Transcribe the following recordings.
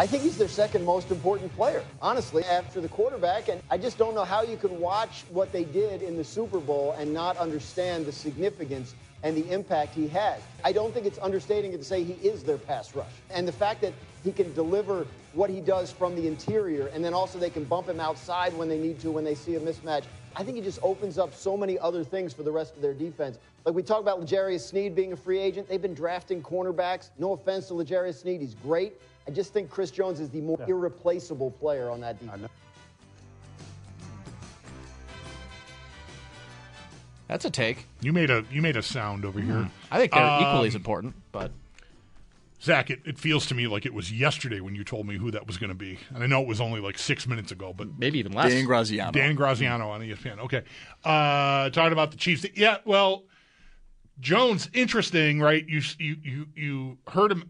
I think he's their second most important player, honestly, after the quarterback. And I just don't know how you can watch what they did in the Super Bowl and not understand the significance and the impact he had. I don't think it's understating it to say he is their pass rush. And the fact that he can deliver what he does from the interior, and then also they can bump him outside when they need to when they see a mismatch. I think it just opens up so many other things for the rest of their defense. Like we talk about L'Jarius Sneed being a free agent, they've been drafting cornerbacks. No offense to L'Jarius Sneed, he's great. I just think Chris Jones is the more yeah. irreplaceable player on that defense. That's a take. You made a you made a sound over here. Mm. I think they're um, equally as important, but Zach, it, it feels to me like it was yesterday when you told me who that was going to be, and I know it was only like six minutes ago, but maybe even less. Dan Graziano. Dan Graziano on ESPN. Okay, uh, talking about the Chiefs. Yeah, well, Jones, interesting, right? You you you you heard him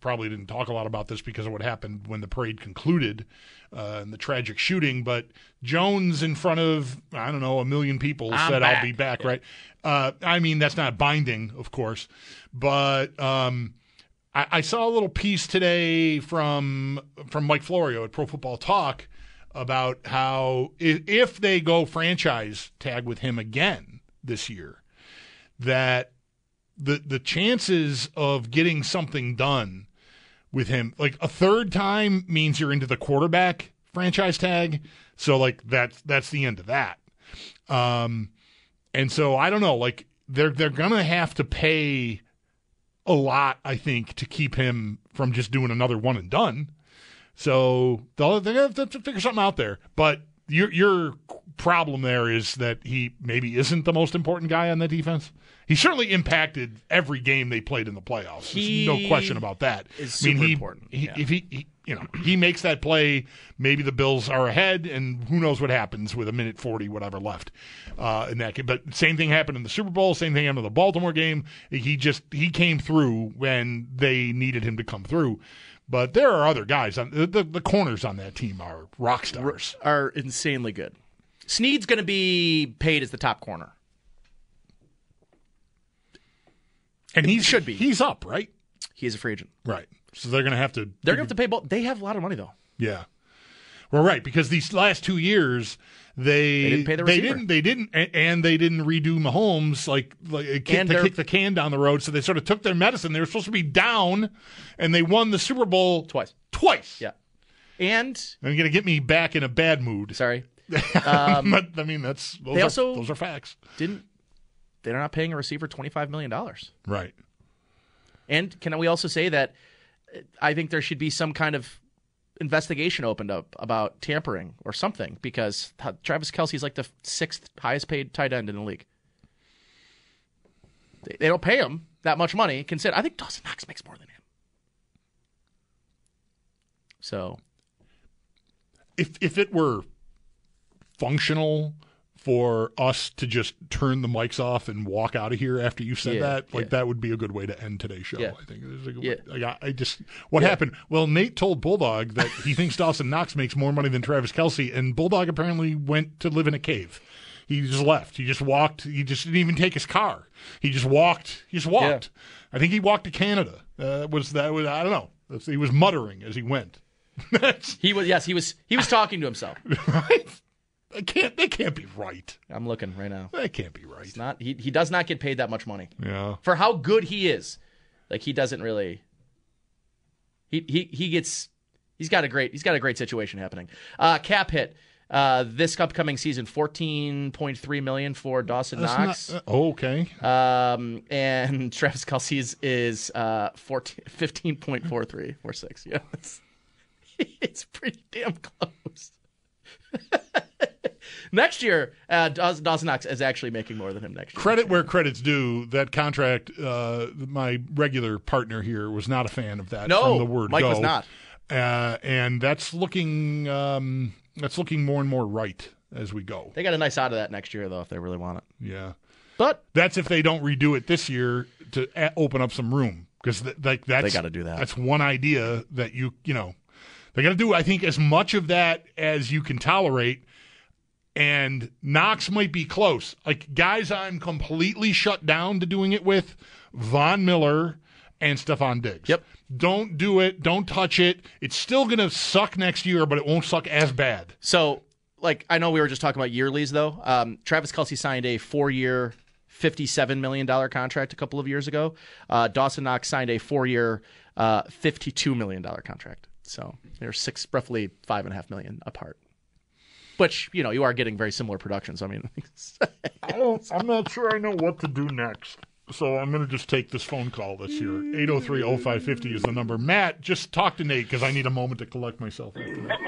probably didn't talk a lot about this because of what happened when the parade concluded uh, and the tragic shooting. But Jones, in front of I don't know a million people, I'm said, back. "I'll be back." Yeah. Right? Uh, I mean, that's not binding, of course, but um, I, I, saw a little piece today from from Mike Florio at Pro Football Talk about how if, if they go franchise tag with him again this year, that the the chances of getting something done with him. Like a third time means you're into the quarterback franchise tag. So like that's that's the end of that. Um, and so I don't know. Like they're they're gonna have to pay a lot, I think, to keep him from just doing another one and done. So they're gonna have to figure something out there. But your your problem there is that he maybe isn't the most important guy on the defense he certainly impacted every game they played in the playoffs. He There's no question about that. Is I mean, he, important. He, yeah. If he, he, you know, he makes that play, maybe the Bills are ahead, and who knows what happens with a minute forty, whatever left uh, in that game. But same thing happened in the Super Bowl. Same thing happened in the Baltimore game. He just he came through when they needed him to come through. But there are other guys on the, the, the corners on that team are rock stars, are insanely good. Sneed's going to be paid as the top corner. And he should be. He's up, right? He is a free agent. Right. So they're going to have to. They're going to have to pay both. They have a lot of money, though. Yeah. Well, right, because these last two years they they didn't pay the receiver. They didn't. They didn't, and they didn't redo Mahomes like like kick, the, kick the can down the road. So they sort of took their medicine. They were supposed to be down, and they won the Super Bowl twice. Twice. Yeah. And I'm going to get me back in a bad mood. Sorry. Um, but, I mean, that's those they are, also those are facts. Didn't they're not paying a receiver $25 million. Right. And can we also say that uh, I think there should be some kind of investigation opened up about tampering or something because Travis Kelce's like the sixth highest paid tight end in the league. They, they don't pay him that much money. Consider, I think Dawson Knox makes more than him. So, if if it were functional for us to just turn the mics off and walk out of here after you said yeah, that, like yeah. that would be a good way to end today's show. Yeah. I think. Like, yeah. like, I I just what happened? Well, Nate told Bulldog that he thinks Dawson Knox makes more money than Travis Kelce, and Bulldog apparently went to live in a cave. He just left. He just walked. He just didn't even take his car. He just walked. He just walked. I think he walked to Canada. Uh, was that was I don't know. He was muttering as he went. he was yes. He was he was talking to himself. right. They can't. They can't be right. I'm looking right now. They can't be right. It's not. He he does not get paid that much money. Yeah. For how good he is, like he doesn't really. He he he gets. He's got a great. He's got a great situation happening. Uh, cap hit. Uh, this upcoming season, fourteen point three million for Dawson That's Knox. not- uh, okay. Um, and Travis Kelce's is uh 14, 15.43, 46. Yeah, it's, it's pretty damn close. next year, uh, Dawson Knox is actually making more than him next year. Credit where credit's due. That contract, uh, my regular partner here was not a fan of that. No, from the word Mike go. was not. uh, and that's looking um, that's looking more and more right as we go. They got a nice out of that next year, though, if they really want it. Yeah, But that's if they don't redo it this year to a- open up some room because th- like that's They gotta do that. That's one idea that you you know they got to do. I think as much of that as you can tolerate. And Knox might be close. Like guys, I'm completely shut down to doing it with Von Miller and Stefon Diggs. Yep. Don't do it. Don't touch it. It's still going to suck next year, but it won't suck as bad. So, like, I know we were just talking about yearlies, though. Um, Travis Kelce signed a four-year, fifty-seven million dollar contract a couple of years ago. Uh, Dawson Knox signed a four-year, uh, fifty-two million dollar contract. So they're six, roughly five and a half million apart. Which you know you are getting very similar productions. I mean, I don't, I'm not sure I know what to do next. So I'm going to just take this phone call that's here. 803-0550 is the number. Matt, just talk to Nate because I need a moment to collect myself after that.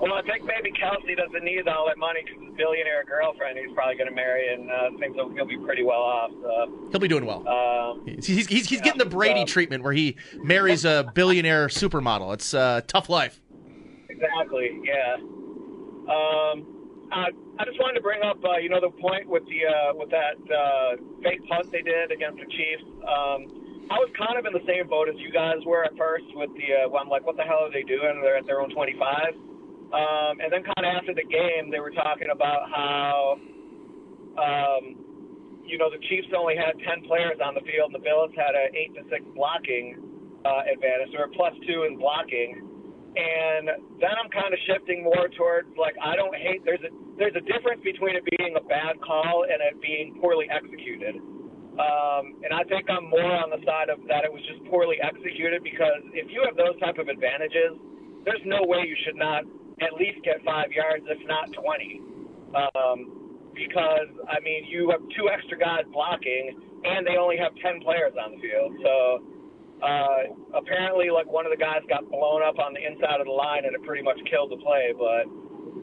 Well, I think maybe Kelce doesn't need all that money because his billionaire girlfriend he's probably going to marry and uh, thinks he'll, he'll be pretty well off. So, he'll be doing well. um, He's, he's, he's, he's getting the Brady treatment where he marries a billionaire supermodel. It's a tough life. exactly, yeah. Um, I, I just wanted to bring up, uh, you know, the point with the uh, with that uh, fake punt they did against the Chiefs. Um, I was kind of in the same boat as you guys were at first with the. Uh, well, I'm like, what the hell are they doing? They're at their own 25. Um, and then kind of after the game, they were talking about how, um, you know, the Chiefs only had 10 players on the field, and the Bills had an eight to six blocking uh, advantage. They were plus two in blocking. And then I'm kind of shifting more towards like I don't hate. There's a there's a difference between it being a bad call and it being poorly executed. Um, and I think I'm more on the side of that it was just poorly executed because if you have those type of advantages, there's no way you should not at least get five yards, if not 20. Um, because I mean, you have two extra guys blocking, and they only have 10 players on the field. So uh, apparently, like one of the guys got blown up on the inside of the line, and it pretty much killed the play. But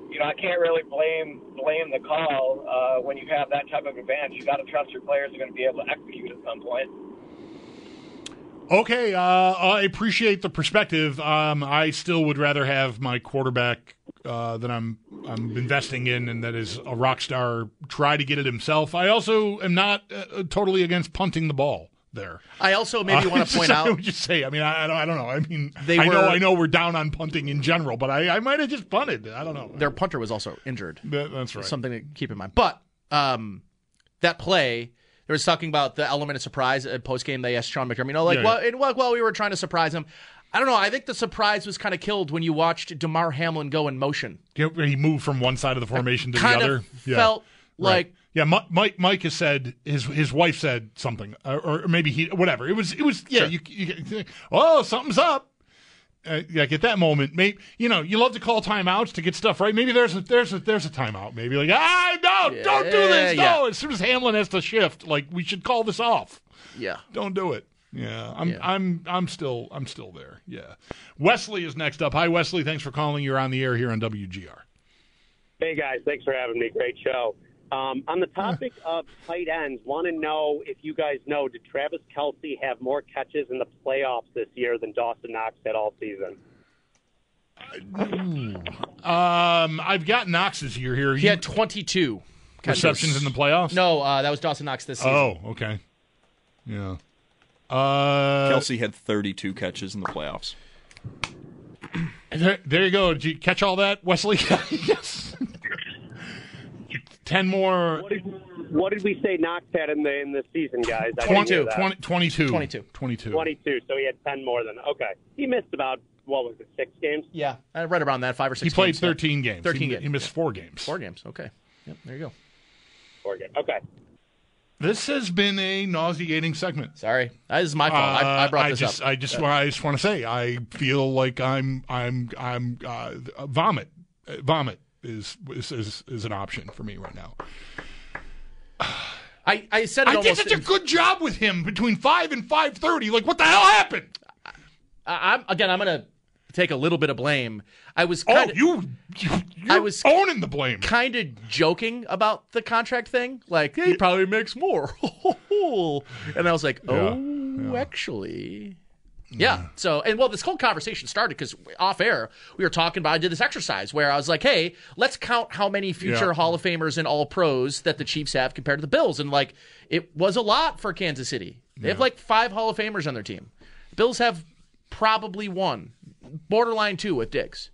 you know, I can't really blame blame the call uh, when you have that type of advantage. You got to trust your players are going to be able to execute at some point. Okay, uh, I appreciate the perspective. Um, I still would rather have my quarterback uh, that I'm I'm investing in, and that is a rock star, try to get it himself. I also am not uh, totally against punting the ball there. I also maybe want to point out would just say. I mean, I, I don't. I don't know. I mean, They I know. I know we're down on punting in general, but I, I might have just punted. I don't know. their punter was also injured. That- that's right. Something to keep in mind. But um, that play, there was talking about the element of surprise at post game. They asked Sean McDermott, you know, like, Yeah, well, and, well, well, we were trying to surprise him. I don't know. I think the surprise was kind of killed when you watched Damar Hamlin go in motion. You know, he moved from one side of the formation to the other. of Yeah. felt Right. Like yeah, Mike Mike has said his his wife said something, or, or maybe he whatever. It was it was yeah. Sure. You, you oh something's up. Uh, like at that moment, maybe you know you love to call timeouts to get stuff right. Maybe there's a there's a there's a timeout. Maybe like ah no don't do this Yeah, no. yeah. As soon as Hamlin has to shift, like we should call this off. yeah. Don't do it. Yeah, I'm Yeah. I'm I'm still I'm still there. Yeah, Wesley is next up. Hi Wesley, thanks for calling. You're on the air here on WGR. Hey guys, thanks for having me. Great show. Um, on the topic of tight ends, want to know if you guys know did Travis Kelce have more catches in the playoffs this year than Dawson Knox had all season? Um, I've got Knox's year here. He had 22 catches. receptions in the playoffs. No, uh, that was Dawson Knox this season. Oh, okay. Yeah. Uh, Kelce had 32 catches in the playoffs. there, there you go. Did you catch all that, Wesley? yes. Ten more. What did, what did we say Knox had in the in the season, guys? I didn't 20, hear that. 20, 22. 22. 22. 22, so he had 10 more than. Okay. He missed about, what was it, six games? Yeah, uh, right around that, five or six He played games, yeah. 13 games. 13 he, games, He missed yeah. four games. Four games. Okay. Yep, there you go. Four games. Okay. This has been a nauseating segment. Sorry, Uh, this is my fault. I, I brought Uh, this just, up. I just, I just w I just want to say, I feel like I'm, I'm, I'm uh, vomit, Uh, vomit. Is is is, is an option for me right now. I, I said it I did such a good job with him between five and five thirty. Like, what the hell happened? I, I'm again. I'm gonna take a little bit of blame. I was Oh, kind of you, you you're I was- owning the blame. kind of joking about the contract thing. Like he probably makes more, and I was like, oh, Yeah, actually. Yeah. So, and well, this whole conversation started because off air we were talking about. I did this exercise where I was like, "Hey, let's count how many future Yeah. Hall of Famers and All Pros that the Chiefs have compared to the Bills." And like, it was a lot for Kansas City. They have like five Hall of Famers on their team. Bills have probably one, borderline two with Diggs.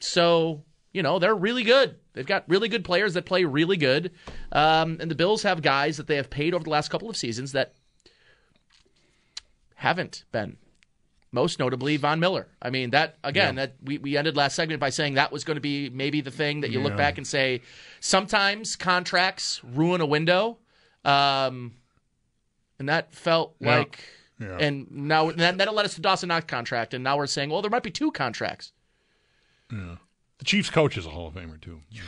So, you know, they're really good. They've got really good players that play really good. Um, and the Bills have guys that they have paid over the last couple of seasons that haven't been. Most notably, Von Miller. I mean, that again, that we, we ended last segment by saying that was going to be maybe the thing that you look back and say sometimes contracts ruin a window. Um, and that felt Yeah. like, Yeah. and now that, that led us to Dawson Knox contract, and now we're saying, well, there might be two contracts. Yeah. The Chiefs coach is a Hall of Famer too. Yeah.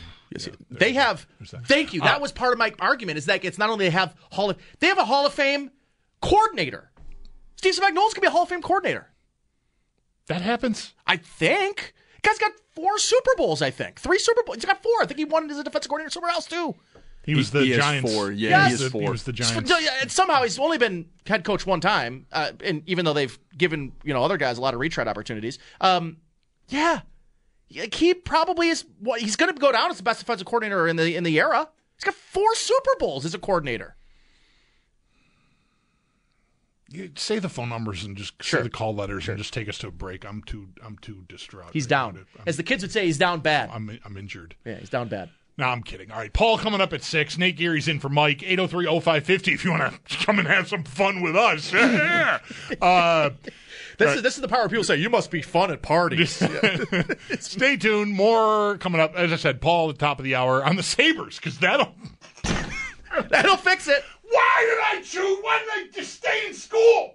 They have. Thank you. That was part of my argument. Is that it's not only they have Hall of they have a Hall of Fame coordinator. Steve Spagnuolo's gonna be a Hall of Fame coordinator. That happens. I think. Guy's got four Super Bowls. I think three Super Bowls. He's got four. I think he won as a defensive coordinator somewhere else too. He was the he has Giants. four. Yeah, Yes. he has the- four. He was the Giants. And somehow he's only been head coach one time, uh, and even though they've given you know other guys a lot of retread opportunities, um, yeah, Yeah, he probably is. What he's going to go down as the best defensive coordinator in the in the era. He's got four Super Bowls as a coordinator. You say the phone numbers and just Sure. say the call letters and just take us to a break. I'm too I'm too distraught. He's right down. As the kids would say. He's down bad. I'm I'm injured. yeah, he's down bad. No, I'm kidding. All right, Paul coming up at six. Nate Geary's in for Mike. 803-0550 if you want to come and have some fun with us. Yeah. uh, This is this is the power of people say. You must be fun at parties. stay tuned. More coming up. As I said, Paul at the top of the hour on the Sabres because that'll. That'll fix it. Why did I choose? Why did I just stay in school?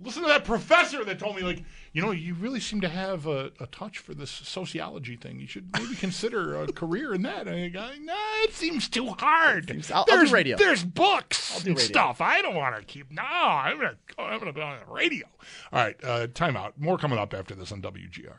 Listen to that professor that told me, like, you know, you really seem to have a, a touch for this sociology thing. You should maybe consider a career in that. And I go, no, it seems too hard. I'll- I'll do there's, radio. There's books do and stuff. I don't want to keep. No, I'm gonna go. I'm gonna be on the radio. All right, uh, timeout. More coming up after this on WGR.